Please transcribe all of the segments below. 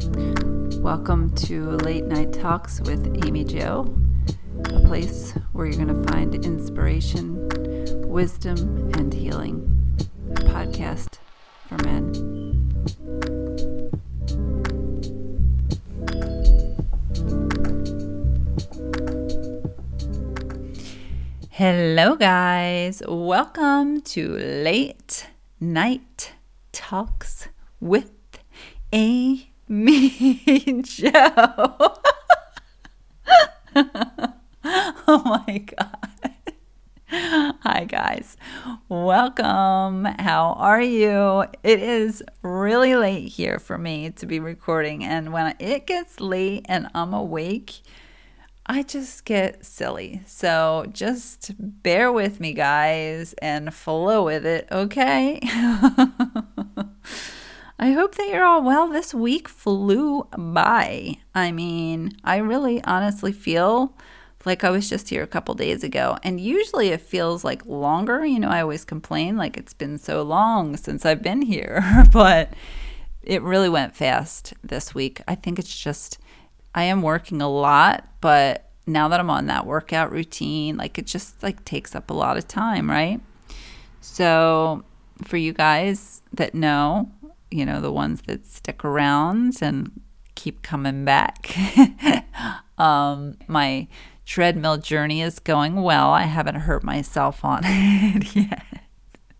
Welcome to Late Night Talks with Amy Jo, a place where you're going to find inspiration, wisdom, and healing. A podcast for men. Hello, guys. Welcome to Late Night Talks with Amy Me Joe. oh my God. Hi, guys. Welcome. How are you? It is really late here for me to be recording. And when it gets late and I'm awake, I just get silly. So just bear with me, guys, and flow with it, okay? I hope that you're all well. This week flew by. I mean, I really honestly feel like I was just here a couple days ago. And usually it feels like longer. You know, I always complain like it's been so long since I've been here, but it really went fast this week. I think it's just I am working a lot, but now that I'm on that workout routine, like it just like takes up a lot of time, right? So for you guys that know, you know, the ones that stick around and keep coming back, um, my treadmill journey is going well. I haven't hurt myself on it yet.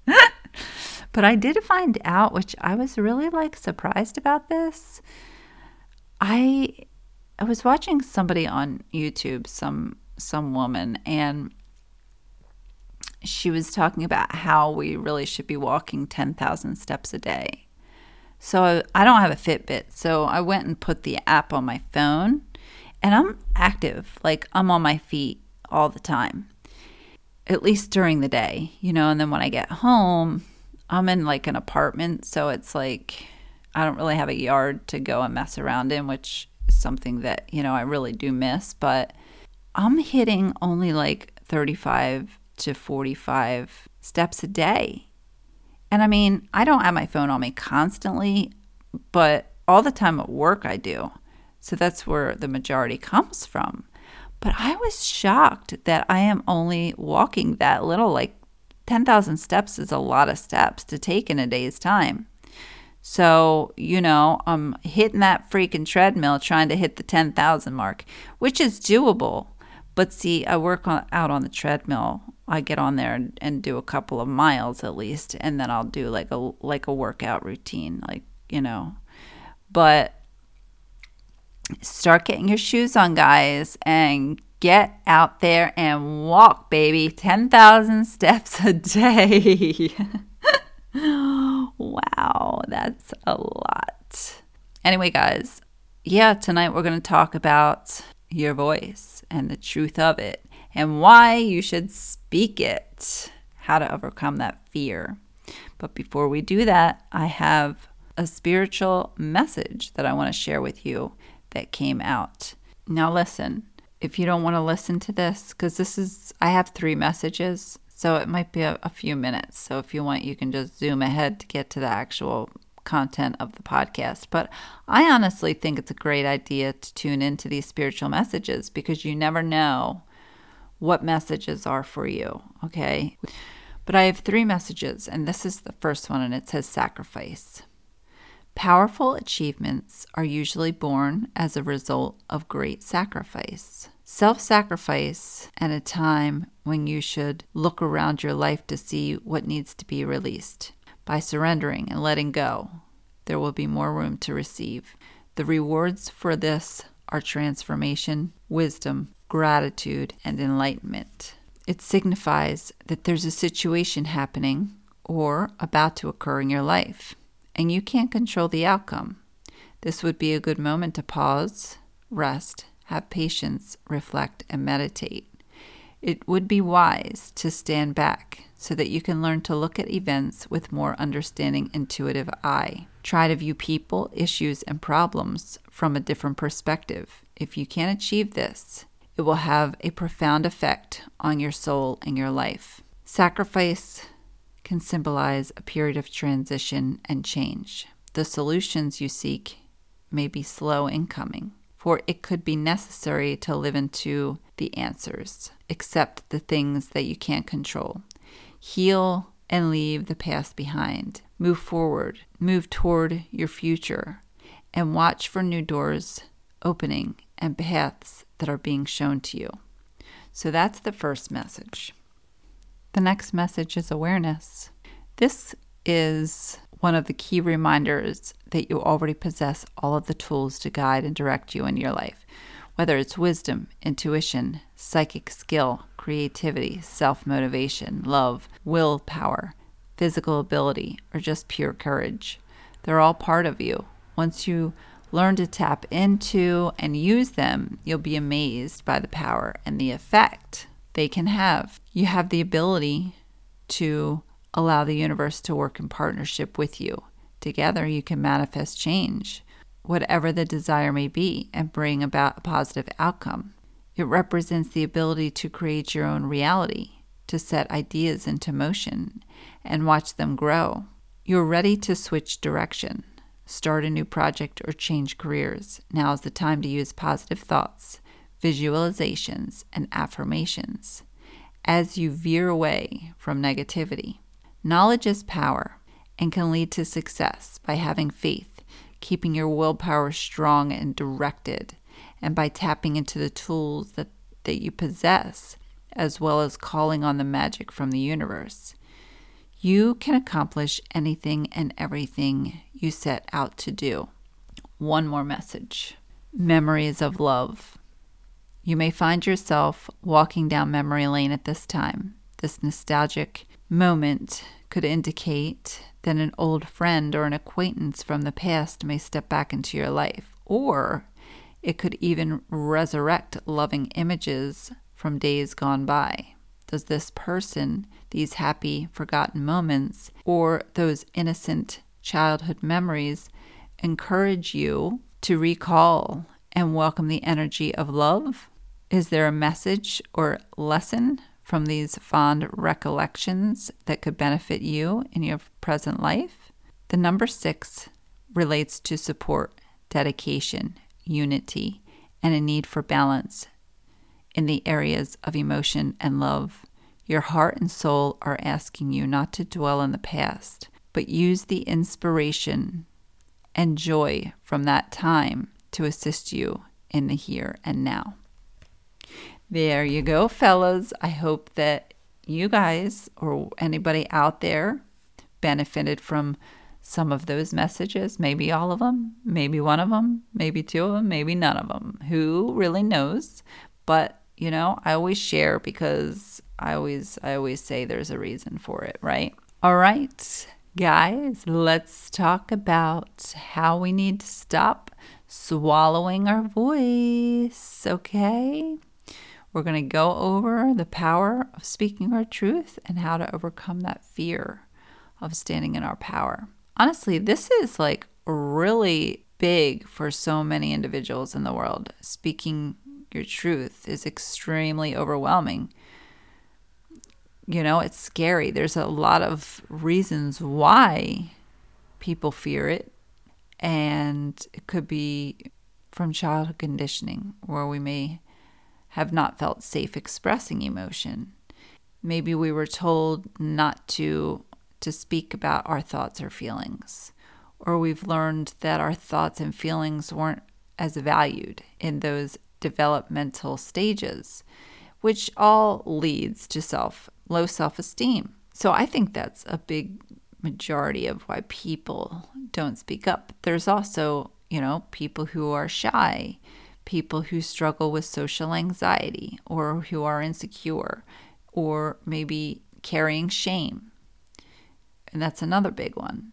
but I did find out, which I was really like surprised about this. I I was watching somebody on YouTube, some some woman, and she was talking about how we really should be walking 10,000 steps a day. So I don't have a Fitbit, so I went and put the app on my phone, and I'm active. Like I'm on my feet all the time. At least during the day, you know, and then when I get home, I'm in like an apartment, so it's like I don't really have a yard to go and mess around in, which is something that, you know, I really do miss, but I'm hitting only like 35 to 45 steps a day. And I mean, I don't have my phone on me constantly, but all the time at work I do. So that's where the majority comes from. But I was shocked that I am only walking that little, like 10,000 steps is a lot of steps to take in a day's time. So, you know, I'm hitting that freaking treadmill trying to hit the 10,000 mark, which is doable. But see, I work on, out on the treadmill. I get on there and, and do a couple of miles at least, and then I'll do like a like a workout routine, like, you know. But start getting your shoes on, guys, and get out there and walk, baby. 10,000 steps a day. wow, that's a lot. Anyway, guys, yeah, tonight we're going to talk about your voice and the truth of it and why you should speak it, how to overcome that fear. But before we do that, I have a spiritual message that I want to share with you that came out. Now, listen, if you don't want to listen to this, because this is, I have three messages so it might be a, a few minutes. So if you want, you can just zoom ahead to get to the actual content of the podcast. But I honestly think it's a great idea to tune into these spiritual messages because you never know what messages are for you. Okay. But I have three messages, and this is the first one, and it says sacrifice. Powerful achievements are usually born as a result of great sacrifice. Self sacrifice at a time when you should look around your life to see what needs to be released. By surrendering and letting go, there will be more room to receive. The rewards for this are transformation, wisdom, gratitude, and enlightenment. It signifies that there's a situation happening or about to occur in your life, and you can't control the outcome. This would be a good moment to pause, rest, have patience, reflect, and meditate. It would be wise to stand back so that you can learn to look at events with more understanding, intuitive eye. Try to view people, issues, and problems from a different perspective. If you can't achieve this, it will have a profound effect on your soul and your life. Sacrifice can symbolize a period of transition and change. The solutions you seek may be slow in coming, for it could be necessary to live into the answers, accept the things that you can't control, heal and leave the past behind, move forward, move toward your future, and watch for new doors opening and paths that are being shown to you. So that's the first message. The next message is awareness. This is one of the key reminders that you already possess all of the tools to guide and direct you in your life, whether it's wisdom, intuition, psychic skill, creativity, self motivation, love, willpower, physical ability, or just pure courage. They're all part of you. Once you learn to tap into and use them, you'll be amazed by the power and the effect they can have. You have the ability to allow the universe to work in partnership with you. Together, you can manifest change, whatever the desire may be, and bring about a positive outcome. It represents the ability to create your own reality, to set ideas into motion, and watch them grow. You're ready to switch direction start a new project, or change careers, now is the time to use positive thoughts, visualizations, and affirmations as you veer away from negativity. Knowledge is power and can lead to success by having faith, keeping your willpower strong and directed, and by tapping into the tools that, that you possess, as well as calling on the magic from the universe. You can accomplish anything and everything you set out to do. One more message Memories of Love. You may find yourself walking down memory lane at this time. This nostalgic moment could indicate that an old friend or an acquaintance from the past may step back into your life, or it could even resurrect loving images from days gone by. Does this person, these happy, forgotten moments, or those innocent childhood memories encourage you to recall and welcome the energy of love? Is there a message or lesson from these fond recollections that could benefit you in your present life? The number six relates to support, dedication, unity, and a need for balance in the areas of emotion and love. Your heart and soul are asking you not to dwell in the past, but use the inspiration and joy from that time to assist you in the here and now. There you go, fellas. I hope that you guys or anybody out there benefited from some of those messages. Maybe all of them, maybe one of them, maybe two of them, maybe none of them. Who really knows? But you know, I always share because I always I always say there's a reason for it, right? All right, guys, let's talk about how we need to stop swallowing our voice, okay? We're going to go over the power of speaking our truth and how to overcome that fear of standing in our power. Honestly, this is like really big for so many individuals in the world. Speaking your truth is extremely overwhelming. You know, it's scary. There's a lot of reasons why people fear it. And it could be from childhood conditioning, where we may have not felt safe expressing emotion. Maybe we were told not to to speak about our thoughts or feelings, or we've learned that our thoughts and feelings weren't as valued in those developmental stages, which all leads to self low self-esteem. So I think that's a big majority of why people don't speak up. There's also, you know, people who are shy, people who struggle with social anxiety or who are insecure or maybe carrying shame. And that's another big one.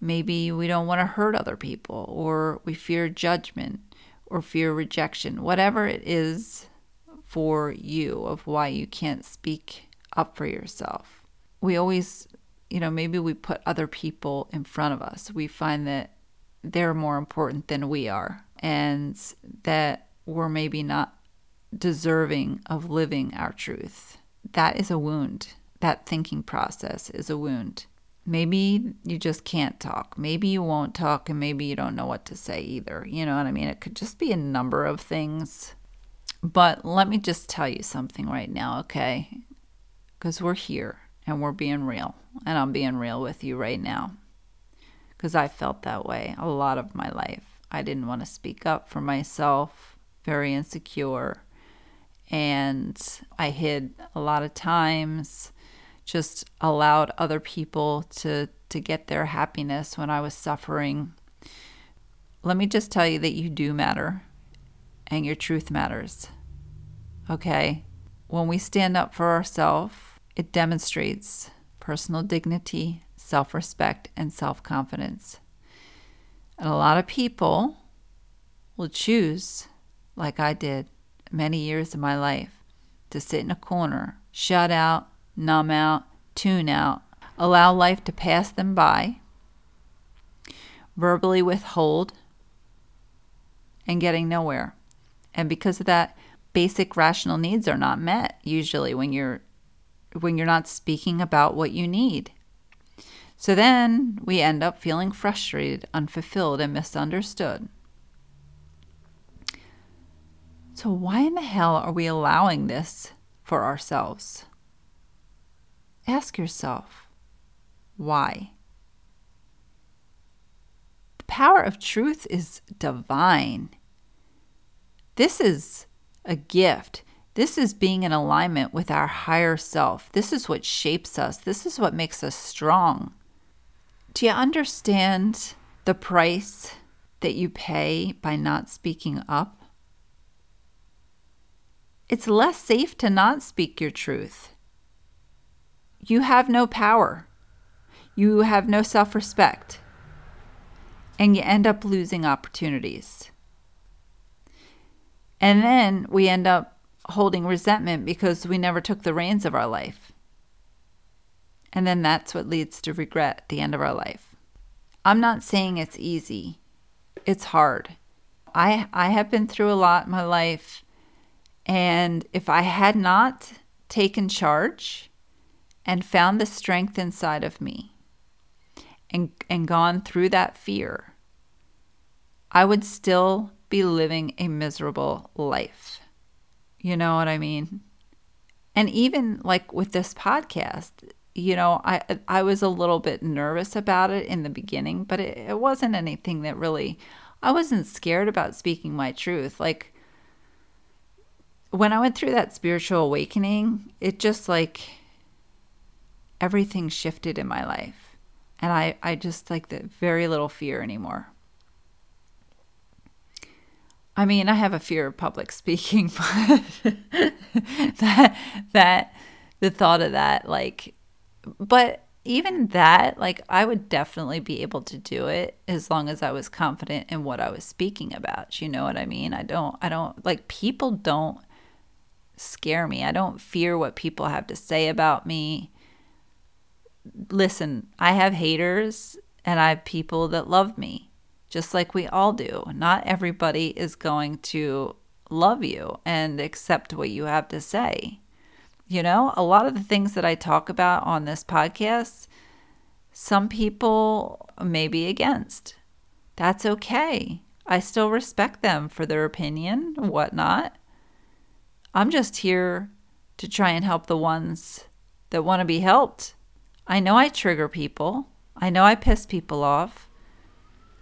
Maybe we don't want to hurt other people or we fear judgment or fear rejection, whatever it is for you of why you can't speak up for yourself. We always, you know, maybe we put other people in front of us. We find that they're more important than we are and that we're maybe not deserving of living our truth. That is a wound. That thinking process is a wound. Maybe you just can't talk. Maybe you won't talk, and maybe you don't know what to say either. You know what I mean? It could just be a number of things. But let me just tell you something right now, okay? Because we're here and we're being real. And I'm being real with you right now. Because I felt that way a lot of my life. I didn't want to speak up for myself, very insecure. And I hid a lot of times just allowed other people to to get their happiness when I was suffering. Let me just tell you that you do matter and your truth matters. Okay? When we stand up for ourselves, it demonstrates personal dignity, self-respect, and self-confidence. And a lot of people will choose, like I did many years of my life, to sit in a corner, shut out, numb out, tune out, allow life to pass them by, verbally withhold, and getting nowhere. And because of that, basic rational needs are not met usually when you're when you're not speaking about what you need. So then we end up feeling frustrated, unfulfilled, and misunderstood. So, why in the hell are we allowing this for ourselves? Ask yourself, why? The power of truth is divine. This is a gift. This is being in alignment with our higher self. This is what shapes us. This is what makes us strong. Do you understand the price that you pay by not speaking up? It's less safe to not speak your truth you have no power. You have no self respect. And you end up losing opportunities. And then we end up holding resentment because we never took the reins of our life. And then that's what leads to regret at the end of our life. I'm not saying it's easy, it's hard. I, I have been through a lot in my life. And if I had not taken charge, and found the strength inside of me and, and gone through that fear, I would still be living a miserable life. You know what I mean? And even like with this podcast, you know, I I was a little bit nervous about it in the beginning, but it, it wasn't anything that really I wasn't scared about speaking my truth. Like when I went through that spiritual awakening, it just like everything shifted in my life. And I, I just like the very little fear anymore. I mean, I have a fear of public speaking, but that that the thought of that, like, but even that, like, I would definitely be able to do it as long as I was confident in what I was speaking about. You know what I mean? I don't, I don't like people don't scare me. I don't fear what people have to say about me listen, I have haters and I have people that love me, just like we all do. Not everybody is going to love you and accept what you have to say. You know, a lot of the things that I talk about on this podcast, some people may be against. That's okay. I still respect them for their opinion, whatnot. I'm just here to try and help the ones that want to be helped I know I trigger people. I know I piss people off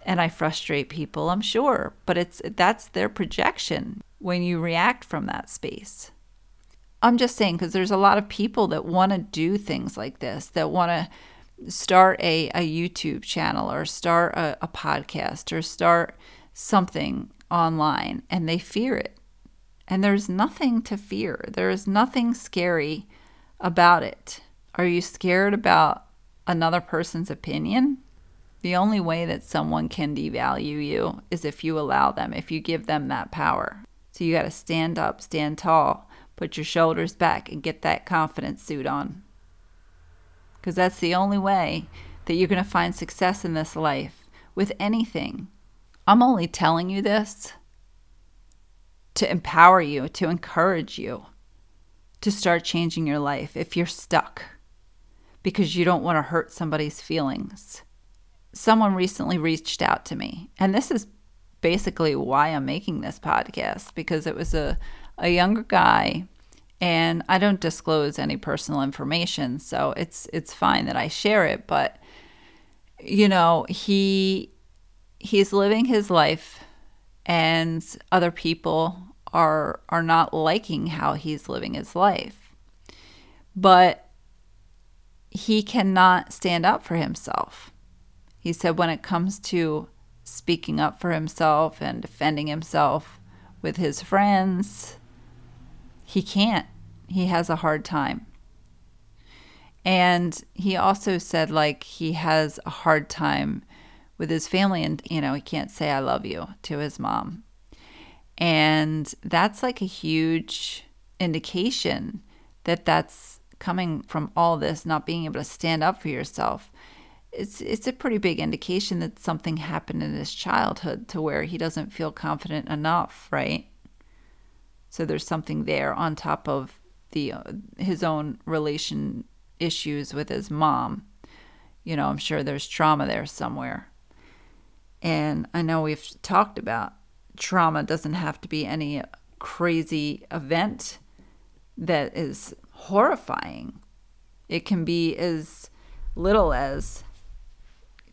and I frustrate people, I'm sure, but it's that's their projection when you react from that space. I'm just saying because there's a lot of people that want to do things like this, that want to start a, a YouTube channel or start a, a podcast or start something online and they fear it. And there's nothing to fear. There is nothing scary about it. Are you scared about another person's opinion? The only way that someone can devalue you is if you allow them, if you give them that power. So you got to stand up, stand tall, put your shoulders back, and get that confidence suit on. Because that's the only way that you're going to find success in this life with anything. I'm only telling you this to empower you, to encourage you to start changing your life if you're stuck because you don't want to hurt somebody's feelings. Someone recently reached out to me, and this is basically why I'm making this podcast because it was a, a younger guy and I don't disclose any personal information, so it's it's fine that I share it, but you know, he he's living his life and other people are are not liking how he's living his life. But he cannot stand up for himself. He said when it comes to speaking up for himself and defending himself with his friends, he can't. He has a hard time. And he also said, like, he has a hard time with his family, and, you know, he can't say, I love you to his mom. And that's like a huge indication that that's coming from all this, not being able to stand up for yourself it's it's a pretty big indication that something happened in his childhood to where he doesn't feel confident enough, right? So there's something there on top of the uh, his own relation issues with his mom. You know, I'm sure there's trauma there somewhere. And I know we've talked about trauma doesn't have to be any crazy event that is horrifying. It can be as little as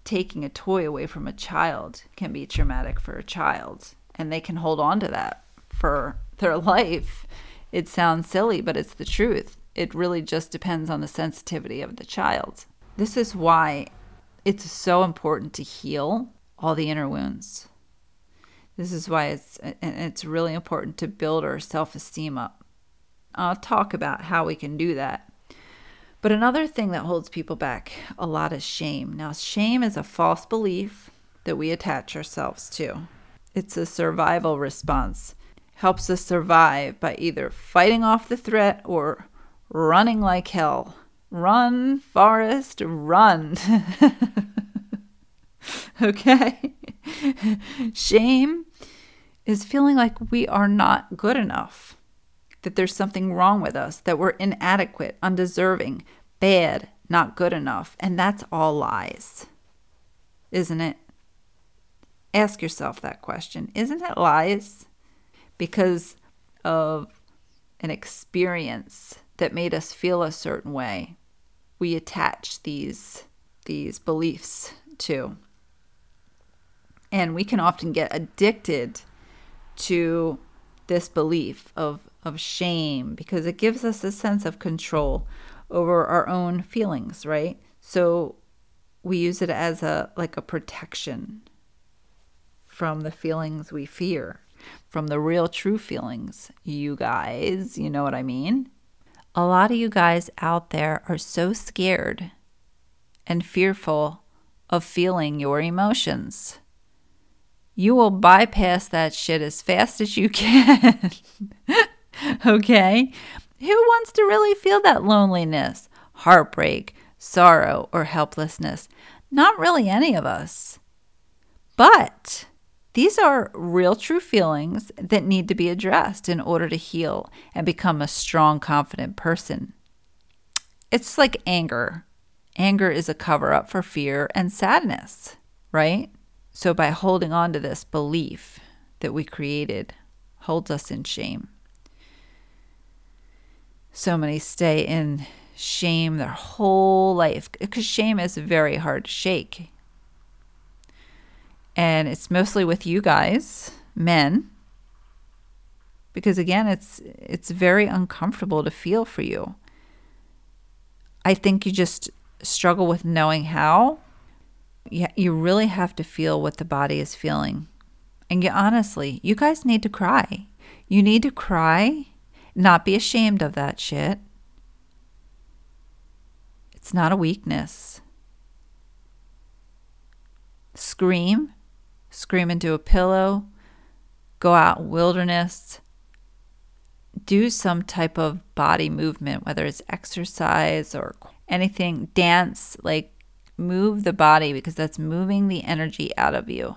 taking a toy away from a child can be traumatic for a child and they can hold on to that for their life. It sounds silly, but it's the truth. It really just depends on the sensitivity of the child. This is why it's so important to heal all the inner wounds. This is why it's it's really important to build our self-esteem up. I'll talk about how we can do that but another thing that holds people back a lot is shame. Now, shame is a false belief that we attach ourselves to. It's a survival response. Helps us survive by either fighting off the threat or running like hell. Run, Forrest, run. okay? Shame is feeling like we are not good enough that there's something wrong with us, that we're inadequate, undeserving, bad, not good enough. And that's all lies, isn't it? Ask yourself that question. Isn't it lies? Because of an experience that made us feel a certain way, we attach these these beliefs to. And we can often get addicted to this belief of of shame because it gives us a sense of control over our own feelings, right? So we use it as a like a protection from the feelings we fear, from the real true feelings. You guys, you know what I mean? A lot of you guys out there are so scared and fearful of feeling your emotions. You will bypass that shit as fast as you can. okay? Who wants to really feel that loneliness, heartbreak, sorrow, or helplessness? Not really any of us. But these are real, true feelings that need to be addressed in order to heal and become a strong, confident person. It's like anger. Anger is a cover up for fear and sadness, right? So, by holding on to this belief that we created, holds us in shame. So many stay in shame their whole life because shame is very hard to shake. And it's mostly with you guys, men, because again, it's it's very uncomfortable to feel for you. I think you just struggle with knowing how. You, you really have to feel what the body is feeling. And you honestly, you guys need to cry. You need to cry not be ashamed of that shit. It's not a weakness. Scream, scream into a pillow, go out wilderness, do some type of body movement, whether it's exercise or anything, dance, like move the body because that's moving the energy out of you.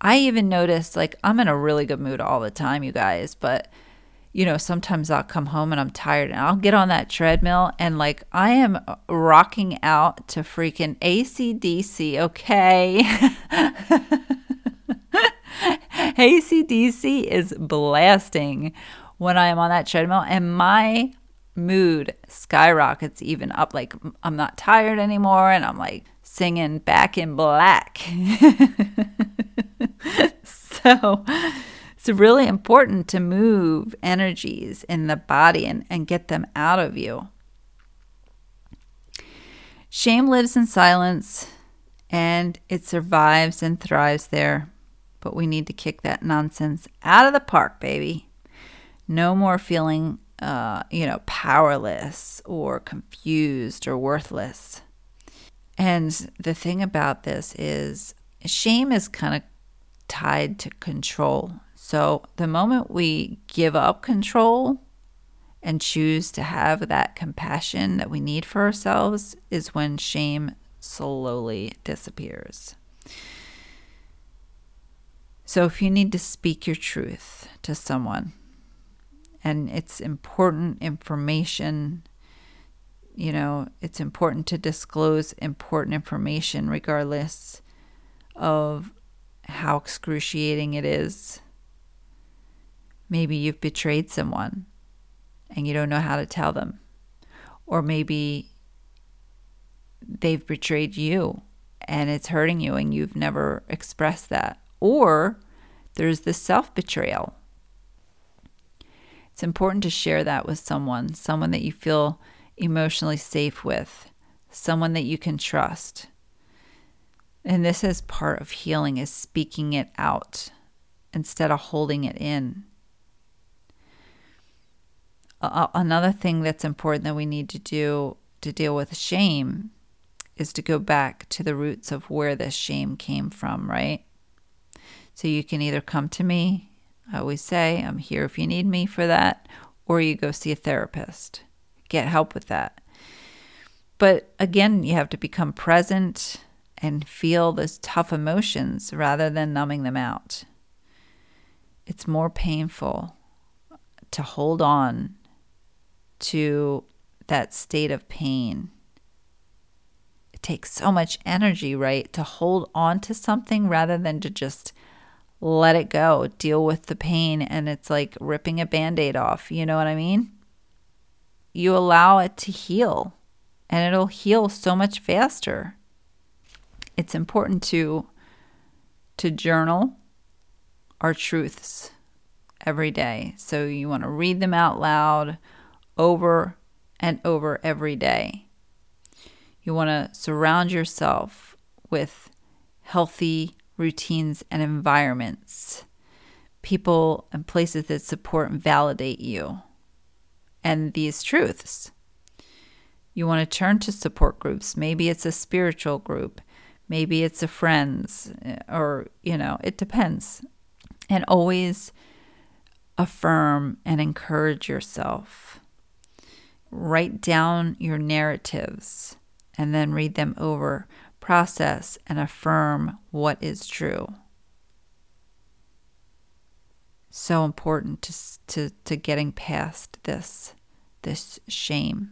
I even noticed, like, I'm in a really good mood all the time, you guys, but you know, sometimes I'll come home and I'm tired and I'll get on that treadmill and like I am rocking out to freaking AC/DC, okay? AC/DC is blasting when I am on that treadmill and my mood skyrockets even up. Like I'm not tired anymore and I'm like singing back in black. so it's really important to move energies in the body and, and get them out of you. Shame lives in silence and it survives and thrives there. But we need to kick that nonsense out of the park, baby. No more feeling, uh, you know, powerless or confused or worthless. And the thing about this is shame is kind of tied to control. So the moment we give up control and choose to have that compassion that we need for ourselves is when shame slowly disappears. So if you need to speak your truth to someone and it's important information, you know, it's important to disclose important information regardless of how excruciating it is Maybe you've betrayed someone and you don't know how to tell them. Or maybe they've betrayed you and it's hurting you and you've never expressed that. Or there's the self betrayal. It's important to share that with someone, someone that you feel emotionally safe with, someone that you can trust. And this is part of healing is speaking it out instead of holding it in another thing that's important that we need to do to deal with shame is to go back to the roots of where this shame came from, right? So you can either come to me, I always say, I'm here if you need me for that, or you go see a therapist. Get help with that. But again, you have to become present and feel those tough emotions rather than numbing them out. It's more painful to hold on to that state of pain. It takes so much energy, right, to hold on to something rather than to just let it go, deal with the pain, and it's like ripping a band aid off. You know what I mean? You allow it to heal, and it'll heal so much faster. It's important to to journal our truths every day. So you want to read them out loud over and over every day. You want to surround yourself with healthy routines and environments, people and places that support and validate you and these truths. You want to turn to support groups. Maybe it's a spiritual group, maybe it's a friends, eh, or, you know, it depends. And always affirm and encourage yourself write down your narratives and then read them over, process and affirm what is true. So important to, to, to getting past this, this shame.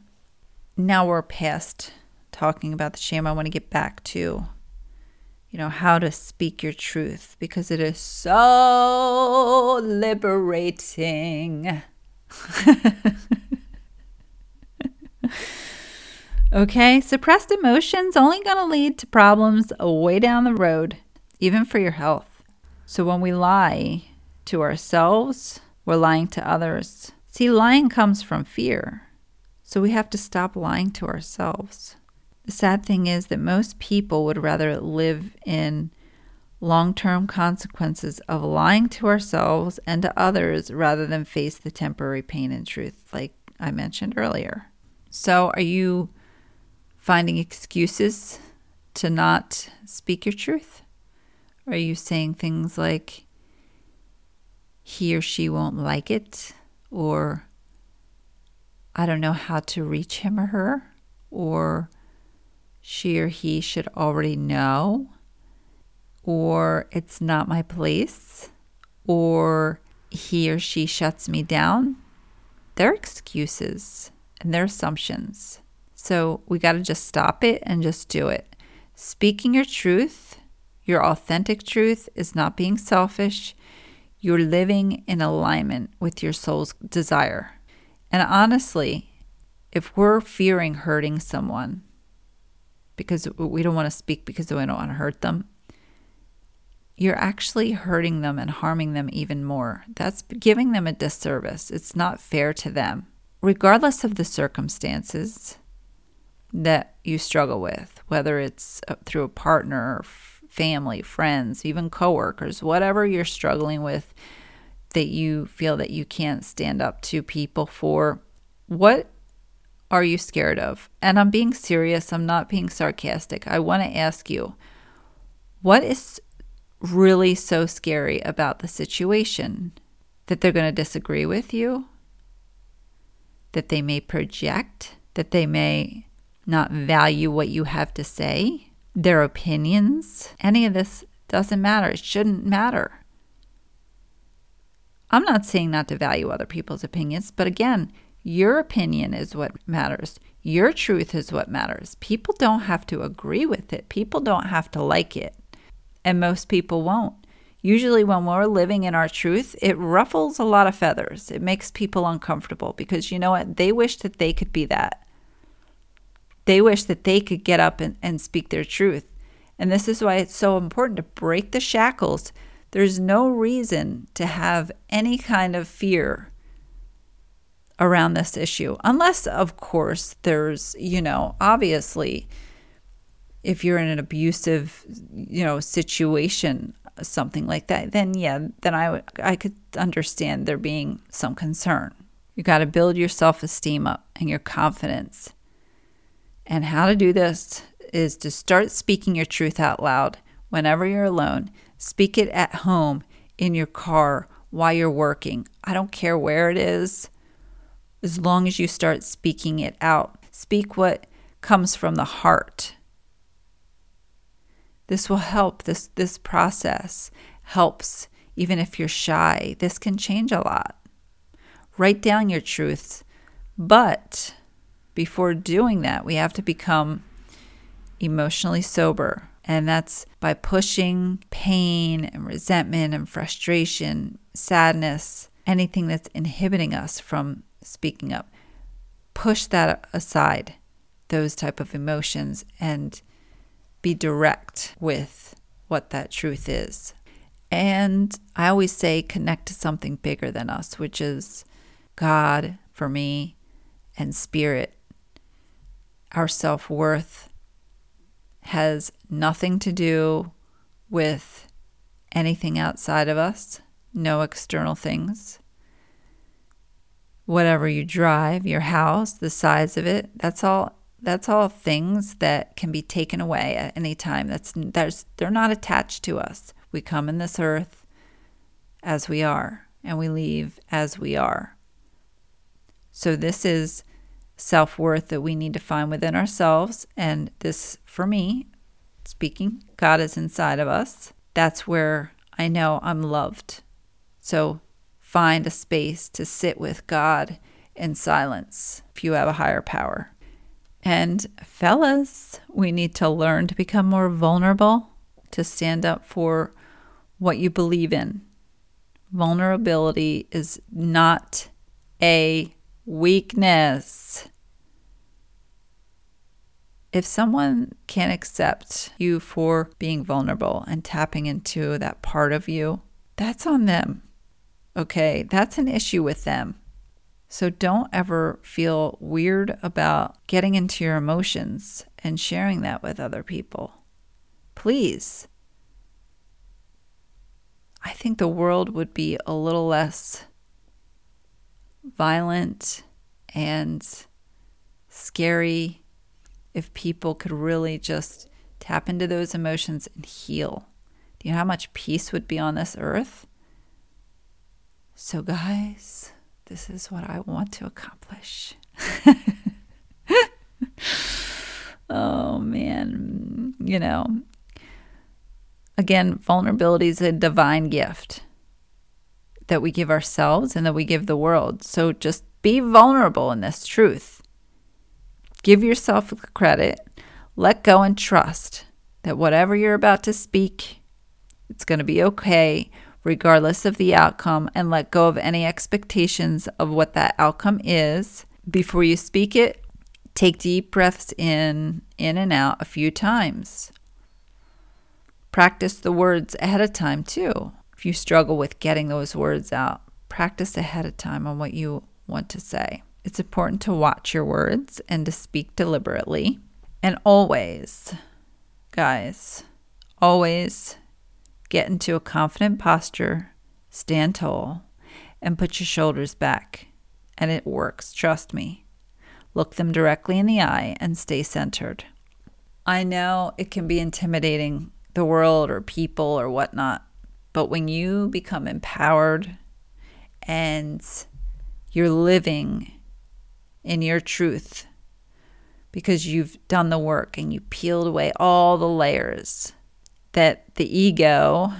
Now we're past talking about the shame. I want to get back to, you know, how to speak your truth because it is so liberating. okay, suppressed emotions only going to lead to problems way down the road, even for your health. So when we lie to ourselves, we're lying to others. See, lying comes from fear. So we have to stop lying to ourselves. The sad thing is that most people would rather live in long term consequences of lying to ourselves and to others rather than face the temporary pain and truth, like I mentioned earlier. So, are you finding excuses to not speak your truth? Are you saying things like, he or she won't like it, or I don't know how to reach him or her, or she or he should already know, or it's not my place, or he or she shuts me down? they're excuses and they're assumptions. So we got to just stop it and just do it. Speaking your truth, your authentic truth, is not being selfish. You're living in alignment with your soul's desire. And honestly, if we're fearing hurting someone because we don't want to speak because we don't want to hurt them, you're actually hurting them and harming them even more. That's giving them a disservice. It's not fair to them. Regardless of the circumstances that you struggle with, whether it's uh, through a partner, family, friends, even coworkers, whatever you're struggling with that you feel that you can't stand up to people for, what are you scared of? And I'm being serious, I'm not being sarcastic. I want to ask you, what is really so scary about the situation? That they're going to disagree with you? That they may project? That they may not value what you have to say? Their opinions? Any of this doesn't matter. It shouldn't matter. I'm not saying not to value other people's opinions, but again, your opinion is what matters. Your truth is what matters. People don't have to agree with it, people don't have to like it and most people won't. Usually, when we're living in our truth, it ruffles a lot of feathers. It makes people uncomfortable because you know what? They wish that they could be that. They wish that they could get up and, and speak their truth. And this is why it's so important to break the shackles. There's no reason to have any kind of fear around this issue, unless, of course, there's, you know, obviously if you're in an abusive, you know, situation, something like that, then yeah, then I I could understand there being some concern. You got to build your self-esteem up and your confidence. And how to do this is to start speaking your truth out loud whenever you're alone. Speak it at home, in your car, while you're working. I don't care where it is, as long as you start speaking it out. Speak what comes from the heart this will help. This this process helps even if you're shy. This can change a lot. Write down your truths, but before doing that, we have to become emotionally sober. And that's by pushing pain and resentment and frustration, sadness, anything that's inhibiting us from speaking up. Push that aside, those type of emotions, and be direct with what that truth is. And I always say connect to something bigger than us, which is God for me and spirit. Our self worth has nothing to do with anything outside of us, no external things. Whatever you drive, your house, the size of it, that's all that's all things that can be taken away at any time. That's there's they're not attached to us. We come in this earth as we are, and we leave as we are. So this is self-worth that we need to find within ourselves and this for me speaking God is inside of us. That's where I know I'm loved. So find a space to sit with God in silence if you have a higher power. And fellas, we need to learn to become more vulnerable, to stand up for what you believe in. Vulnerability is not a weakness. If someone can't accept you for being vulnerable and tapping into that part of you, that's on them. Okay, that's an issue with them. So don't ever feel weird about getting into your emotions and sharing that with other people. Please. I think the world would be a little less violent and scary if people could really just tap into those emotions and heal. Do you know how much peace would be on this earth? So, guys, this is what I want to accomplish. oh man, you know. Again, vulnerability is a divine gift. That we give ourselves and that we give the world. So just be vulnerable in this truth. Give yourself credit. Let go and trust that whatever you're about to speak, it's going to be okay regardless of the outcome and let go of any expectations of what that outcome is. Before you speak it, take deep breaths in, in and out a few times. Practice the words ahead of time too. If you struggle with getting those words out, practice ahead of time on what you want to say. It's important to watch your words and to speak deliberately. And always, guys, always get into a confident posture, stand tall, and put your shoulders back. And it works, trust me. Look them directly in the eye and stay centered. I know it can be intimidating, the world or people or whatnot, but when you become empowered and you're living in your truth because you've done the work and you peeled away all the layers that the ego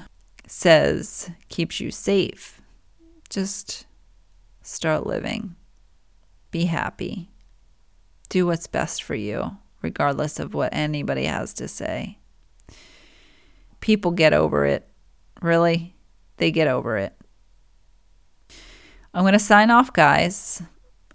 says keeps you safe. Just start living. Be happy. Do what's best for you, regardless of what anybody has to say. People get over it. Really? They get over it. I'm going to sign off, guys.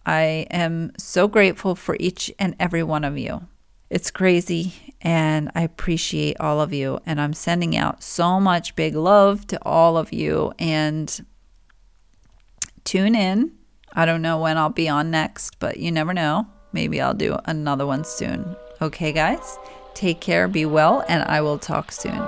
I am so grateful for each and every one of you. It's crazy, and I appreciate all of you. And I'm sending out so much big love to all of you. And tune in. I don't know when I'll be on next, but you never know. Maybe I'll do another one soon. Okay, guys? Take care, be well, and I will talk soon.